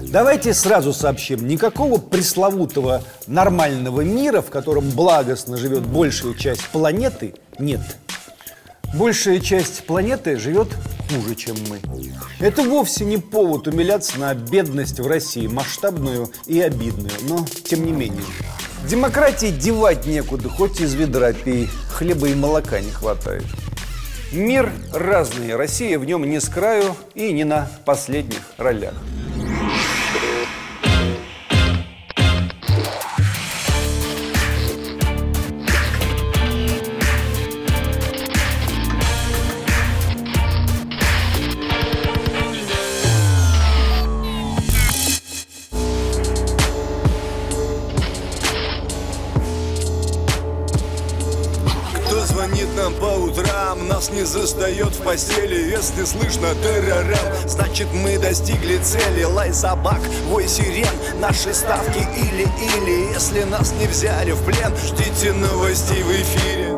Давайте сразу сообщим, никакого пресловутого нормального мира, в котором благостно живет большая часть планеты, нет. Большая часть планеты живет хуже, чем мы. Это вовсе не повод умиляться на бедность в России, масштабную и обидную, но тем не менее. Демократии девать некуда, хоть из ведра пей, хлеба и молока не хватает. Мир разный, Россия в нем не с краю и не на последних ролях. Нас не застает в постели. Если слышно террорем Значит мы достигли цели. Лай собак, вой сирен Наши ставки или-или. Если нас не взяли в плен Ждите новостей в эфире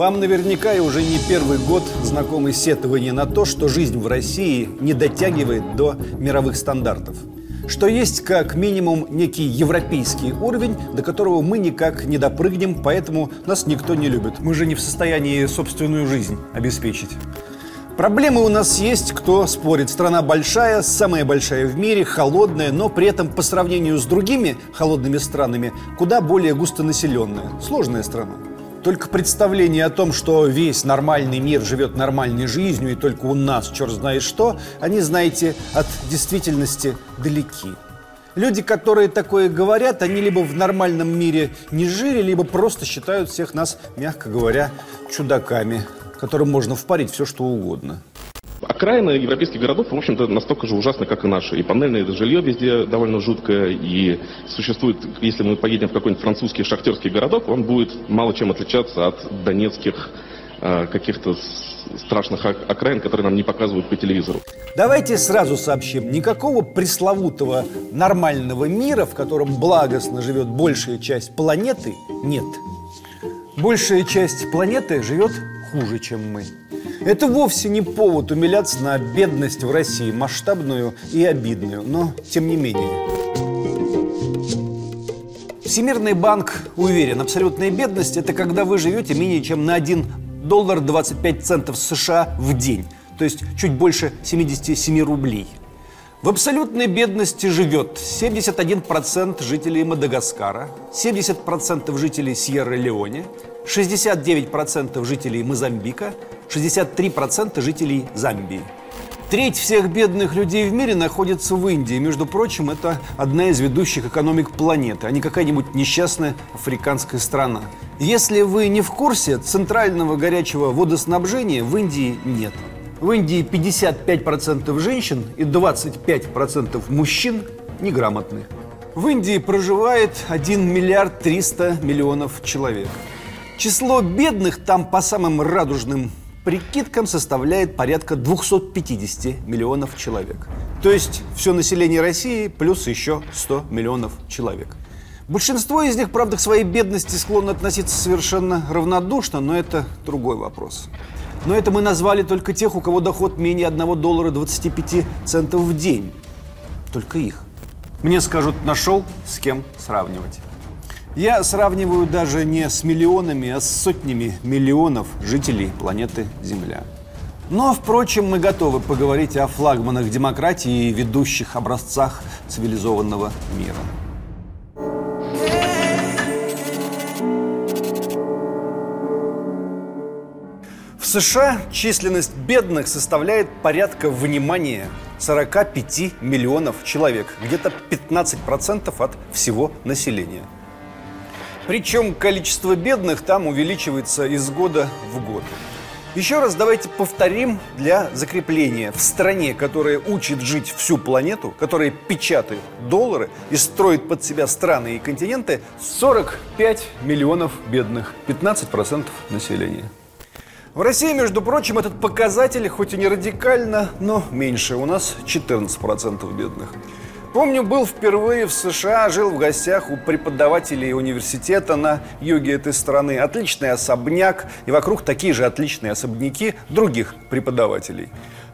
Вам наверняка и уже не первый год знакомы сетования на то, что жизнь в России не дотягивает до мировых стандартов. Что есть как минимум некий европейский уровень, до которого мы никак не допрыгнем, поэтому нас никто не любит. Мы же не в состоянии собственную жизнь обеспечить. Проблемы у нас есть, кто спорит. Страна большая, самая большая в мире, холодная, но при этом по сравнению с другими холодными странами куда более густонаселенная. Сложная страна. Только представление о том, что весь нормальный мир живет нормальной жизнью, и только у нас черт знает что, они, знаете, от действительности далеки. Люди, которые такое говорят, они либо в нормальном мире не жили, либо просто считают всех нас, мягко говоря, чудаками, которым можно впарить все, что угодно. Окраины европейских городов, в общем-то, настолько же ужасны, как и наши. И панельное жилье везде довольно жуткое, и существует, если мы поедем в какой-нибудь французский шахтерский городок, он будет мало чем отличаться от донецких э, каких-то страшных окраин, которые нам не показывают по телевизору. Давайте сразу сообщим, никакого пресловутого нормального мира, в котором благостно живет большая часть планеты, нет. Большая часть планеты живет хуже, чем мы. Это вовсе не повод умиляться на бедность в России, масштабную и обидную, но тем не менее. Всемирный банк уверен, абсолютная бедность – это когда вы живете менее чем на 1 доллар 25 центов США в день, то есть чуть больше 77 рублей. В абсолютной бедности живет 71% жителей Мадагаскара, 70% жителей Сьерра-Леоне, 69% жителей Мозамбика, 63% жителей Замбии. Треть всех бедных людей в мире находится в Индии. Между прочим, это одна из ведущих экономик планеты, а не какая-нибудь несчастная африканская страна. Если вы не в курсе, центрального горячего водоснабжения в Индии нет. В Индии 55% женщин и 25% мужчин неграмотны. В Индии проживает 1 миллиард 300 миллионов человек. Число бедных там по самым радужным прикидкам составляет порядка 250 миллионов человек. То есть все население России плюс еще 100 миллионов человек. Большинство из них, правда, к своей бедности склонны относиться совершенно равнодушно, но это другой вопрос. Но это мы назвали только тех, у кого доход менее 1 доллара 25 центов в день. Только их. Мне скажут, нашел с кем сравнивать. Я сравниваю даже не с миллионами, а с сотнями миллионов жителей планеты Земля. Но, впрочем, мы готовы поговорить о флагманах демократии и ведущих образцах цивилизованного мира. В США численность бедных составляет порядка, внимания, 45 миллионов человек, где-то 15% от всего населения – причем количество бедных там увеличивается из года в год. Еще раз давайте повторим для закрепления. В стране, которая учит жить всю планету, которая печатает доллары и строит под себя страны и континенты, 45 миллионов бедных, 15% населения. В России, между прочим, этот показатель, хоть и не радикально, но меньше. У нас 14% бедных. Помню, был впервые в США, жил в гостях у преподавателей университета на юге этой страны. Отличный особняк, и вокруг такие же отличные особняки других преподавателей.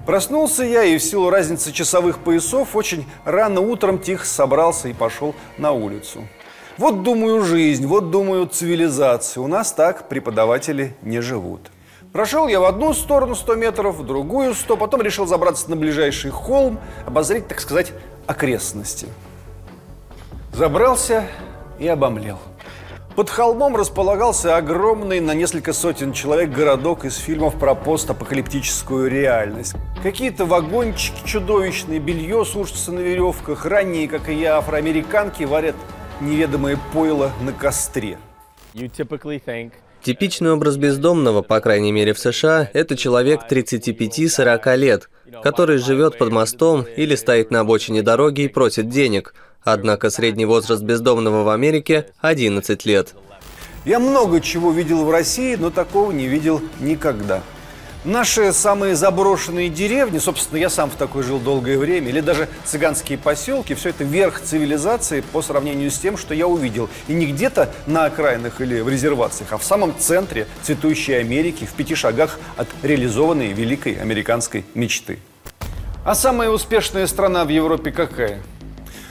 Проснулся я и в силу разницы часовых поясов очень рано утром тихо собрался и пошел на улицу. Вот думаю жизнь, вот думаю цивилизация. У нас так преподаватели не живут. Прошел я в одну сторону 100 метров, в другую 100, потом решил забраться на ближайший холм, обозреть, так сказать, окрестности. Забрался и обомлел. Под холмом располагался огромный на несколько сотен человек городок из фильмов про постапокалиптическую реальность. Какие-то вагончики чудовищные, белье сушится на веревках, ранние, как и я, афроамериканки варят неведомое пойло на костре. Типичный образ бездомного, по крайней мере в США, это человек 35-40 лет, который живет под мостом или стоит на обочине дороги и просит денег. Однако средний возраст бездомного в Америке – 11 лет. Я много чего видел в России, но такого не видел никогда. Наши самые заброшенные деревни, собственно, я сам в такой жил долгое время, или даже цыганские поселки, все это верх цивилизации по сравнению с тем, что я увидел. И не где-то на окраинах или в резервациях, а в самом центре цветущей Америки, в пяти шагах от реализованной великой американской мечты. А самая успешная страна в Европе какая?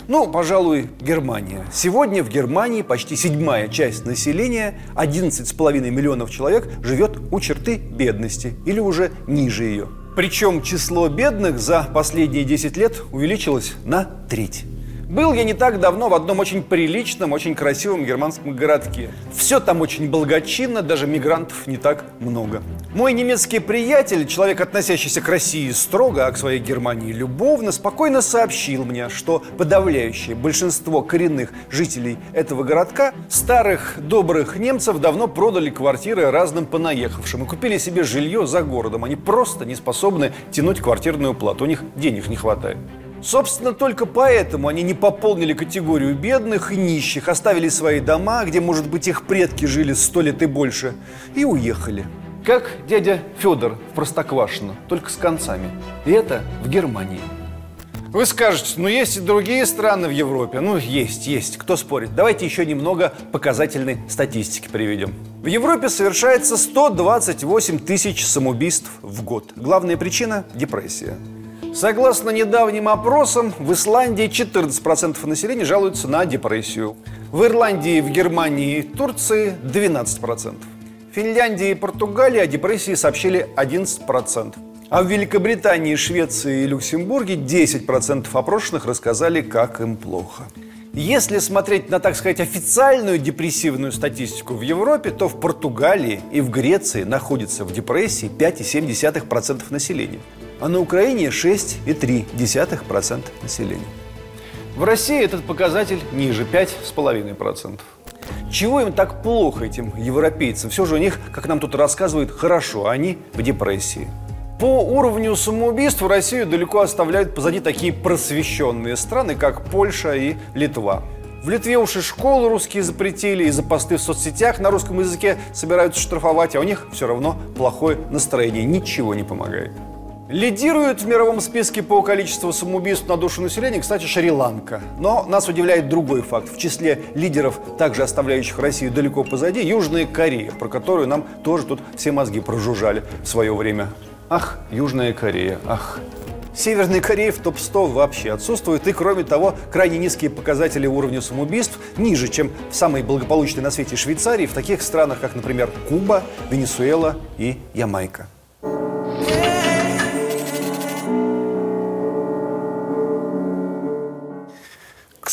Ну, пожалуй, Германия. Сегодня в Германии почти седьмая часть населения, 11,5 миллионов человек, живет у черты бедности или уже ниже ее. Причем число бедных за последние 10 лет увеличилось на треть. Был я не так давно в одном очень приличном, очень красивом германском городке. Все там очень благочинно, даже мигрантов не так много. Мой немецкий приятель, человек, относящийся к России строго, а к своей Германии любовно, спокойно сообщил мне, что подавляющее большинство коренных жителей этого городка, старых добрых немцев, давно продали квартиры разным понаехавшим и купили себе жилье за городом. Они просто не способны тянуть квартирную плату, у них денег не хватает. Собственно, только поэтому они не пополнили категорию бедных и нищих, оставили свои дома, где, может быть, их предки жили сто лет и больше, и уехали. Как дядя Федор в Простоквашино, только с концами. И это в Германии. Вы скажете, ну есть и другие страны в Европе. Ну, есть, есть. Кто спорит? Давайте еще немного показательной статистики приведем. В Европе совершается 128 тысяч самоубийств в год. Главная причина – депрессия. Согласно недавним опросам, в Исландии 14% населения жалуются на депрессию. В Ирландии, в Германии и Турции 12%. В Финляндии и Португалии о депрессии сообщили 11%. А в Великобритании, Швеции и Люксембурге 10% опрошенных рассказали, как им плохо. Если смотреть на, так сказать, официальную депрессивную статистику в Европе, то в Португалии и в Греции находится в депрессии 5,7% населения а на Украине 6,3% населения. В России этот показатель ниже, 5,5%. Чего им так плохо, этим европейцам? Все же у них, как нам тут рассказывают, хорошо, а они в депрессии. По уровню самоубийств Россию далеко оставляют позади такие просвещенные страны, как Польша и Литва. В Литве уж и школу русские запретили, и за посты в соцсетях на русском языке собираются штрафовать, а у них все равно плохое настроение, ничего не помогает. Лидирует в мировом списке по количеству самоубийств на душу населения, кстати, Шри-Ланка. Но нас удивляет другой факт. В числе лидеров, также оставляющих Россию далеко позади, Южная Корея, про которую нам тоже тут все мозги прожужжали в свое время. Ах, Южная Корея, ах. Северная Корея в топ-100 вообще отсутствует. И, кроме того, крайне низкие показатели уровня самоубийств ниже, чем в самой благополучной на свете Швейцарии, в таких странах, как, например, Куба, Венесуэла и Ямайка.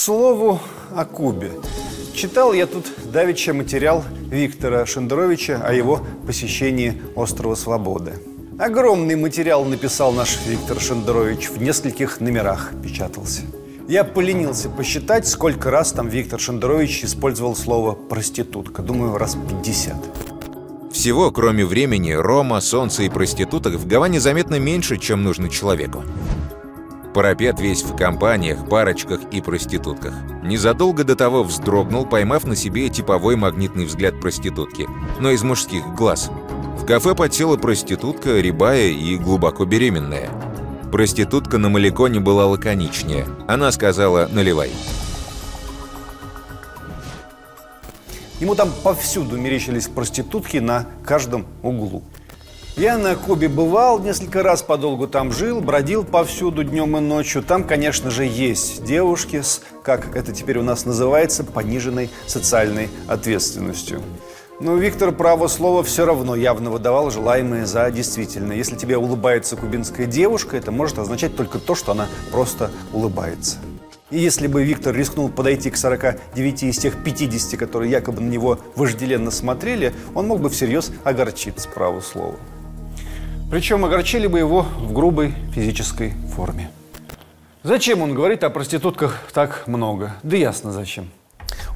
Слову о Кубе. Читал я тут давеча материал Виктора Шендеровича о его посещении острова Свободы. Огромный материал написал наш Виктор Шендерович, в нескольких номерах печатался. Я поленился посчитать, сколько раз там Виктор Шендерович использовал слово «проститутка». Думаю, раз 50. Всего, кроме времени, рома, солнца и проституток, в Гаване заметно меньше, чем нужно человеку. Парапет весь в компаниях, парочках и проститутках. Незадолго до того вздрогнул, поймав на себе типовой магнитный взгляд проститутки, но из мужских глаз. В кафе подсела проститутка, рябая и глубоко беременная. Проститутка на Маликоне была лаконичнее. Она сказала «наливай». Ему там повсюду мерещились проститутки на каждом углу. Я на Кубе бывал несколько раз, подолгу там жил, бродил повсюду днем и ночью. Там, конечно же, есть девушки с, как это теперь у нас называется, пониженной социальной ответственностью. Но Виктор право слова все равно явно выдавал желаемое за действительное. Если тебе улыбается кубинская девушка, это может означать только то, что она просто улыбается. И если бы Виктор рискнул подойти к 49 из тех 50, которые якобы на него вожделенно смотрели, он мог бы всерьез огорчиться, право слова. Причем огорчили бы его в грубой физической форме. Зачем он говорит о проститутках так много? Да ясно зачем.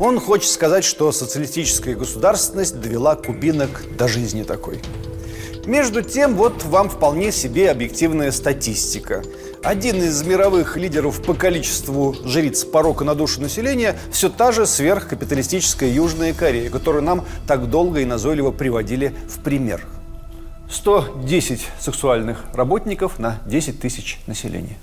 Он хочет сказать, что социалистическая государственность довела кубинок до жизни такой. Между тем, вот вам вполне себе объективная статистика. Один из мировых лидеров по количеству жриц порока на душу населения все та же сверхкапиталистическая Южная Корея, которую нам так долго и назойливо приводили в пример – 110 сексуальных работников на 10 тысяч населения.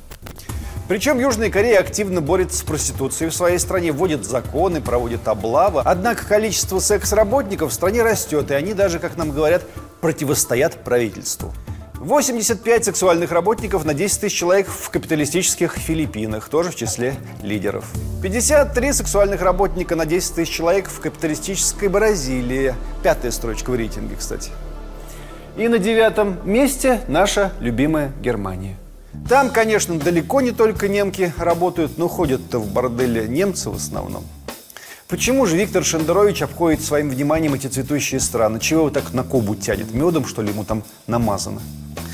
Причем Южная Корея активно борется с проституцией в своей стране, вводит законы, проводит облавы. Однако количество секс-работников в стране растет, и они даже, как нам говорят, противостоят правительству. 85 сексуальных работников на 10 тысяч человек в капиталистических Филиппинах, тоже в числе лидеров. 53 сексуальных работника на 10 тысяч человек в капиталистической Бразилии. Пятая строчка в рейтинге, кстати. И на девятом месте наша любимая Германия. Там, конечно, далеко не только немки работают, но ходят-то в борделе немцы в основном. Почему же Виктор Шендерович обходит своим вниманием эти цветущие страны? Чего его так на Кубу тянет? Медом, что ли, ему там намазано?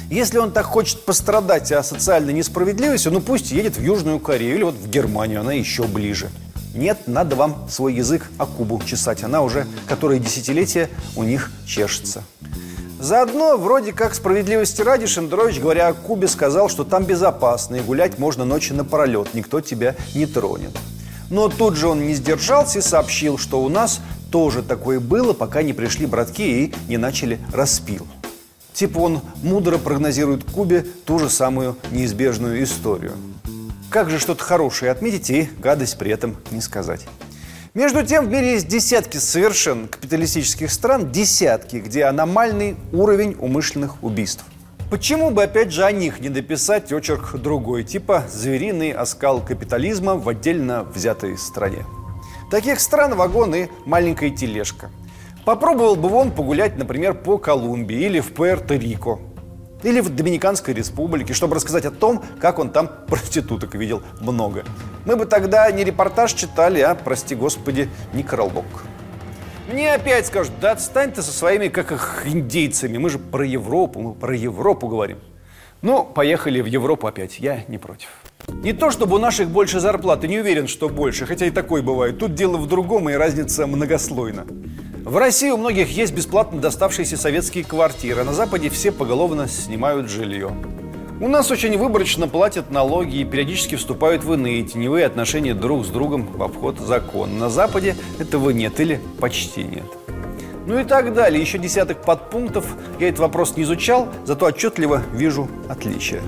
Если он так хочет пострадать о социальной несправедливости, ну пусть едет в Южную Корею или вот в Германию, она еще ближе. Нет, надо вам свой язык о Кубу чесать. Она уже которые десятилетия у них чешется. Заодно, вроде как справедливости ради, Шендерович, говоря о Кубе, сказал, что там безопасно и гулять можно ночи напролет, никто тебя не тронет. Но тут же он не сдержался и сообщил, что у нас тоже такое было, пока не пришли братки и не начали распил. Типа он мудро прогнозирует Кубе ту же самую неизбежную историю. Как же что-то хорошее отметить и гадость при этом не сказать. Между тем, в мире есть десятки совершенно капиталистических стран, десятки, где аномальный уровень умышленных убийств. Почему бы, опять же, о них не дописать очерк другой, типа «Звериный оскал капитализма в отдельно взятой стране». Таких стран вагон и маленькая тележка. Попробовал бы он погулять, например, по Колумбии или в Пуэрто-Рико. Или в Доминиканской республике, чтобы рассказать о том, как он там проституток видел много. Мы бы тогда не репортаж читали, а, прости господи, некролог. Мне опять скажут, да отстань ты со своими, как их, индейцами. Мы же про Европу, мы про Европу говорим. Ну, поехали в Европу опять, я не против. Не то, чтобы у наших больше зарплаты, не уверен, что больше, хотя и такой бывает. Тут дело в другом, и разница многослойна. В России у многих есть бесплатно доставшиеся советские квартиры. На Западе все поголовно снимают жилье. У нас очень выборочно платят налоги и периодически вступают в иные теневые отношения друг с другом в обход закона. На Западе этого нет или почти нет. Ну и так далее. Еще десяток подпунктов. Я этот вопрос не изучал, зато отчетливо вижу отличия.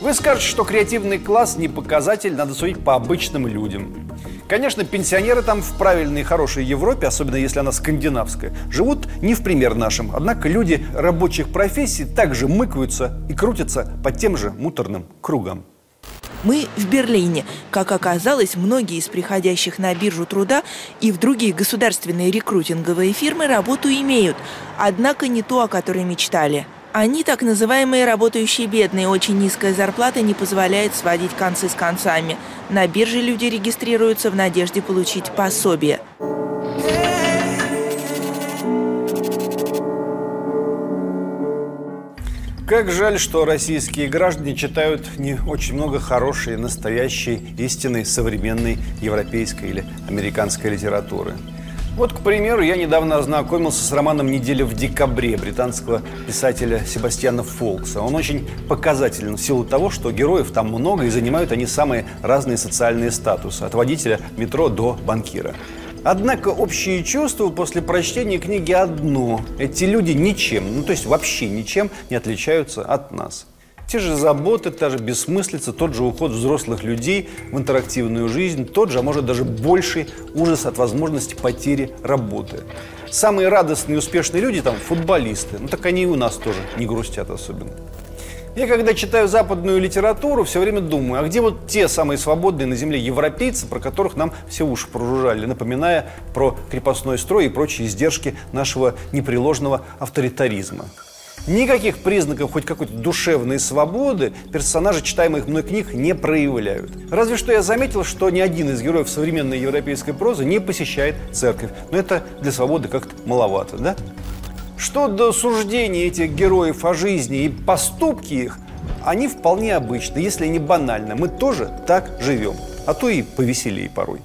Вы скажете, что креативный класс не показатель, надо судить по обычным людям. Конечно, пенсионеры там в правильной и хорошей Европе, особенно если она скандинавская, живут не в пример нашим. Однако люди рабочих профессий также мыкаются и крутятся по тем же муторным кругам. Мы в Берлине. Как оказалось, многие из приходящих на биржу труда и в другие государственные рекрутинговые фирмы работу имеют, однако не ту, о которой мечтали – они так называемые работающие бедные. Очень низкая зарплата не позволяет сводить концы с концами. На бирже люди регистрируются в надежде получить пособие. Как жаль, что российские граждане читают не очень много хорошей, настоящей, истинной, современной европейской или американской литературы. Вот, к примеру, я недавно ознакомился с романом «Неделя в декабре» британского писателя Себастьяна Фолкса. Он очень показателен в силу того, что героев там много и занимают они самые разные социальные статусы, от водителя метро до банкира. Однако общее чувство после прочтения книги одно. Эти люди ничем, ну то есть вообще ничем не отличаются от нас. Те же заботы, та же бессмыслица, тот же уход взрослых людей в интерактивную жизнь, тот же, а может даже больший ужас от возможности потери работы. Самые радостные и успешные люди там футболисты. Ну так они и у нас тоже не грустят особенно. Я когда читаю западную литературу, все время думаю, а где вот те самые свободные на земле европейцы, про которых нам все уши прожужжали, напоминая про крепостной строй и прочие издержки нашего непреложного авторитаризма. Никаких признаков хоть какой-то душевной свободы персонажи читаемых мной книг не проявляют. Разве что я заметил, что ни один из героев современной европейской прозы не посещает церковь. Но это для свободы как-то маловато, да? Что до суждений этих героев о жизни и поступки их, они вполне обычны, если не банально. Мы тоже так живем, а то и повеселее порой.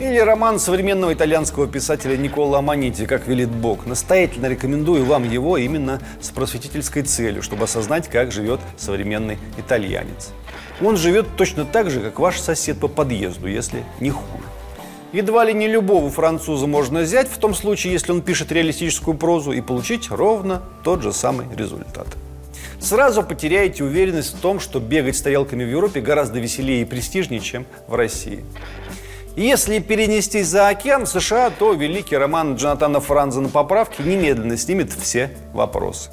Или роман современного итальянского писателя Никола Аманити «Как велит Бог». Настоятельно рекомендую вам его именно с просветительской целью, чтобы осознать, как живет современный итальянец. Он живет точно так же, как ваш сосед по подъезду, если не хуже. Едва ли не любого француза можно взять в том случае, если он пишет реалистическую прозу и получить ровно тот же самый результат. Сразу потеряете уверенность в том, что бегать с тарелками в Европе гораздо веселее и престижнее, чем в России. Если перенестись за океан в США, то великий роман Джонатана Франза на поправке немедленно снимет все вопросы.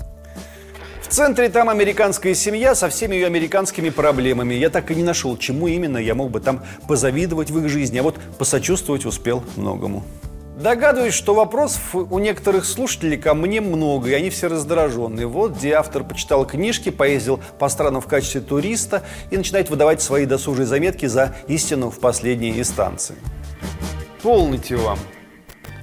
В центре там американская семья со всеми ее американскими проблемами. Я так и не нашел, чему именно я мог бы там позавидовать в их жизни, а вот посочувствовать успел многому. Догадываюсь, что вопросов у некоторых слушателей ко мне много, и они все раздраженные. Вот где автор почитал книжки, поездил по странам в качестве туриста и начинает выдавать свои досужие заметки за истину в последней инстанции. Полните вам.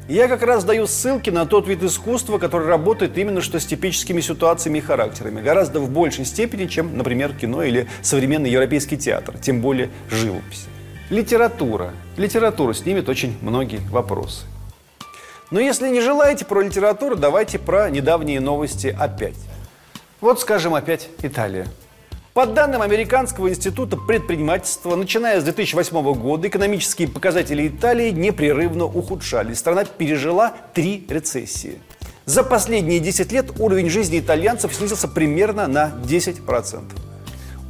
Я как раз даю ссылки на тот вид искусства, который работает именно что с типическими ситуациями и характерами. Гораздо в большей степени, чем, например, кино или современный европейский театр, тем более живопись. Литература. Литература снимет очень многие вопросы. Но если не желаете про литературу, давайте про недавние новости опять. Вот, скажем, опять Италия. По данным Американского института предпринимательства, начиная с 2008 года экономические показатели Италии непрерывно ухудшались. Страна пережила три рецессии. За последние 10 лет уровень жизни итальянцев снизился примерно на 10%.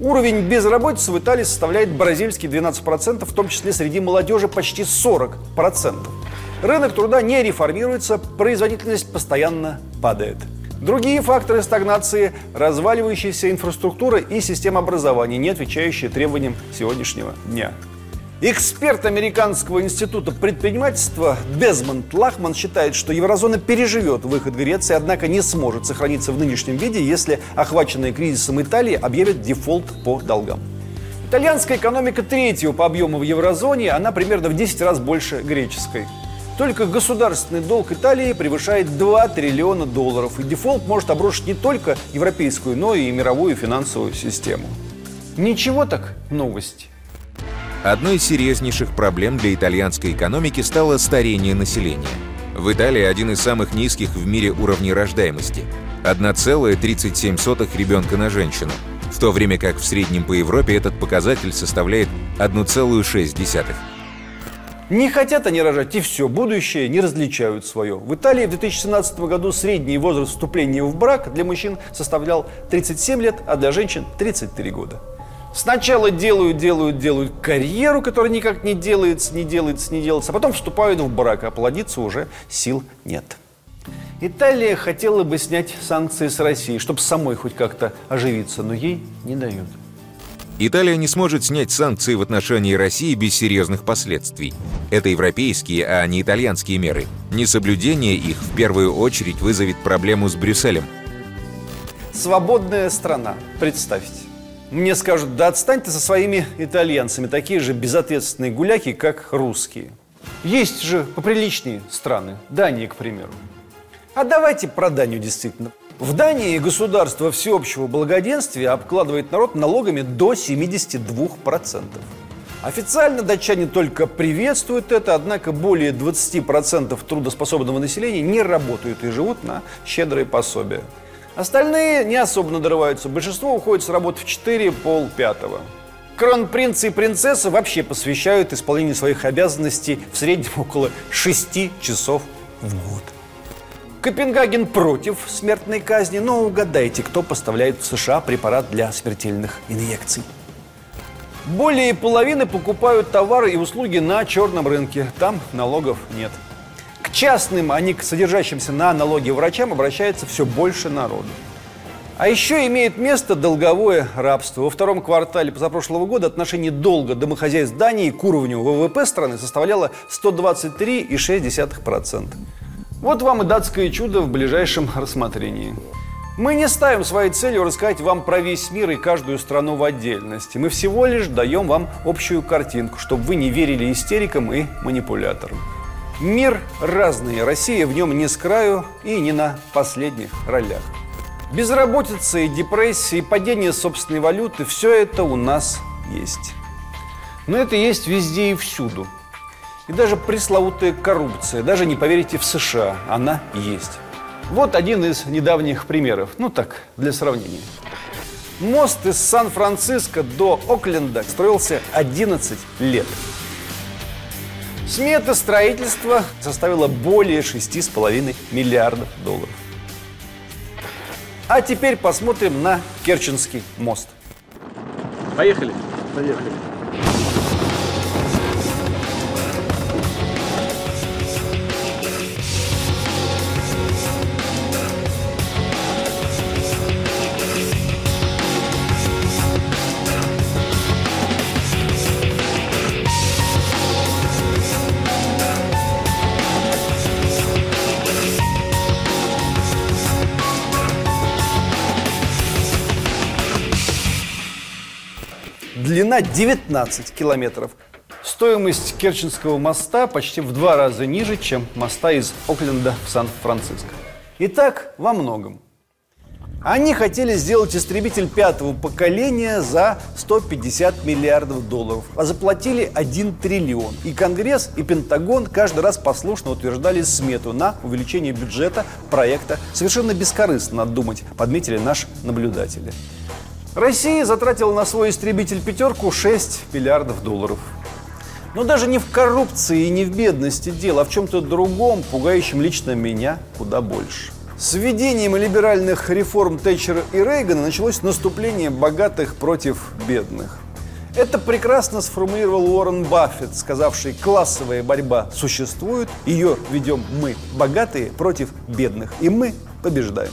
Уровень безработицы в Италии составляет бразильские 12%, в том числе среди молодежи почти 40%. Рынок труда не реформируется, производительность постоянно падает. Другие факторы стагнации – разваливающаяся инфраструктура и система образования, не отвечающие требованиям сегодняшнего дня. Эксперт Американского института предпринимательства Дезмонд Лахман считает, что еврозона переживет выход Греции, однако не сможет сохраниться в нынешнем виде, если охваченная кризисом Италии объявит дефолт по долгам. Итальянская экономика третьего по объему в еврозоне, она примерно в 10 раз больше греческой. Только государственный долг Италии превышает 2 триллиона долларов, и дефолт может обрушить не только европейскую, но и мировую финансовую систему. Ничего так новости. Одной из серьезнейших проблем для итальянской экономики стало старение населения. В Италии один из самых низких в мире уровней рождаемости – 1,37 ребенка на женщину, в то время как в среднем по Европе этот показатель составляет 1,6. Не хотят они рожать, и все, будущее не различают свое. В Италии в 2017 году средний возраст вступления в брак для мужчин составлял 37 лет, а для женщин 33 года. Сначала делают, делают, делают карьеру, которая никак не делается, не делается, не делается, а потом вступают в брак, а плодиться уже сил нет. Италия хотела бы снять санкции с России, чтобы самой хоть как-то оживиться, но ей не дают. Италия не сможет снять санкции в отношении России без серьезных последствий. Это европейские, а не итальянские меры. Несоблюдение их в первую очередь вызовет проблему с Брюсселем. Свободная страна, представьте. Мне скажут, да отстань ты со своими итальянцами, такие же безответственные гуляки, как русские. Есть же поприличнее страны, Дания, к примеру. А давайте про Данию действительно. В Дании государство всеобщего благоденствия обкладывает народ налогами до 72%. Официально датчане только приветствуют это, однако более 20% трудоспособного населения не работают и живут на щедрые пособия. Остальные не особо надрываются, большинство уходит с работы в 4, пол пятого. Кронпринцы и принцессы вообще посвящают исполнению своих обязанностей в среднем около 6 часов в год. Копенгаген против смертной казни, но угадайте, кто поставляет в США препарат для смертельных инъекций. Более половины покупают товары и услуги на черном рынке. Там налогов нет. К частным, а не к содержащимся на налоги врачам обращается все больше народу. А еще имеет место долговое рабство. Во втором квартале позапрошлого года отношение долга домохозяйств Дании к уровню ВВП страны составляло 123,6%. Вот вам и датское чудо в ближайшем рассмотрении. Мы не ставим своей целью рассказать вам про весь мир и каждую страну в отдельности. Мы всего лишь даем вам общую картинку, чтобы вы не верили истерикам и манипуляторам. Мир разный, Россия в нем не с краю и не на последних ролях. Безработица и депрессия, и падение собственной валюты – все это у нас есть. Но это есть везде и всюду. И даже пресловутая коррупция, даже не поверите, в США она есть. Вот один из недавних примеров. Ну так, для сравнения. Мост из Сан-Франциско до Окленда строился 11 лет. Смета строительства составила более 6,5 миллиардов долларов. А теперь посмотрим на Керченский мост. Поехали. Поехали. Длина 19 километров. Стоимость Керченского моста почти в два раза ниже, чем моста из Окленда в Сан-Франциско. Итак, во многом. Они хотели сделать истребитель пятого поколения за 150 миллиардов долларов, а заплатили 1 триллион. И Конгресс, и Пентагон каждый раз послушно утверждали смету на увеличение бюджета проекта. Совершенно бескорыстно, надо думать, подметили наши наблюдатели. Россия затратила на свой истребитель «пятерку» 6 миллиардов долларов. Но даже не в коррупции и не в бедности дело, а в чем-то другом, пугающем лично меня куда больше. С введением либеральных реформ Тэтчера и Рейгана началось наступление богатых против бедных. Это прекрасно сформулировал Уоррен Баффет, сказавший, классовая борьба существует, ее ведем мы, богатые против бедных, и мы побеждаем.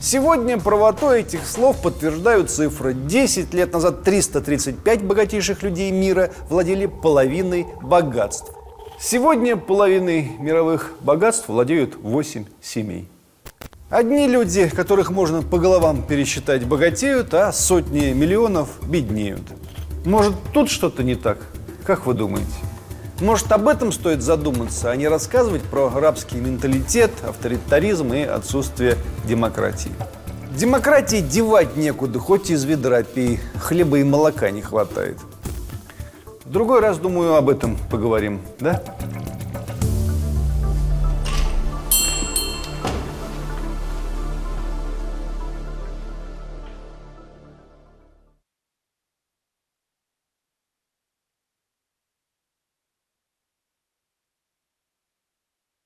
Сегодня правотой этих слов подтверждают цифры. 10 лет назад 335 богатейших людей мира владели половиной богатств. Сегодня половиной мировых богатств владеют 8 семей. Одни люди, которых можно по головам пересчитать, богатеют, а сотни миллионов беднеют. Может, тут что-то не так? Как вы думаете? Может, об этом стоит задуматься, а не рассказывать про арабский менталитет, авторитаризм и отсутствие демократии. Демократии девать некуда, хоть из ведра пей, хлеба и молока не хватает. В другой раз, думаю, об этом поговорим, да?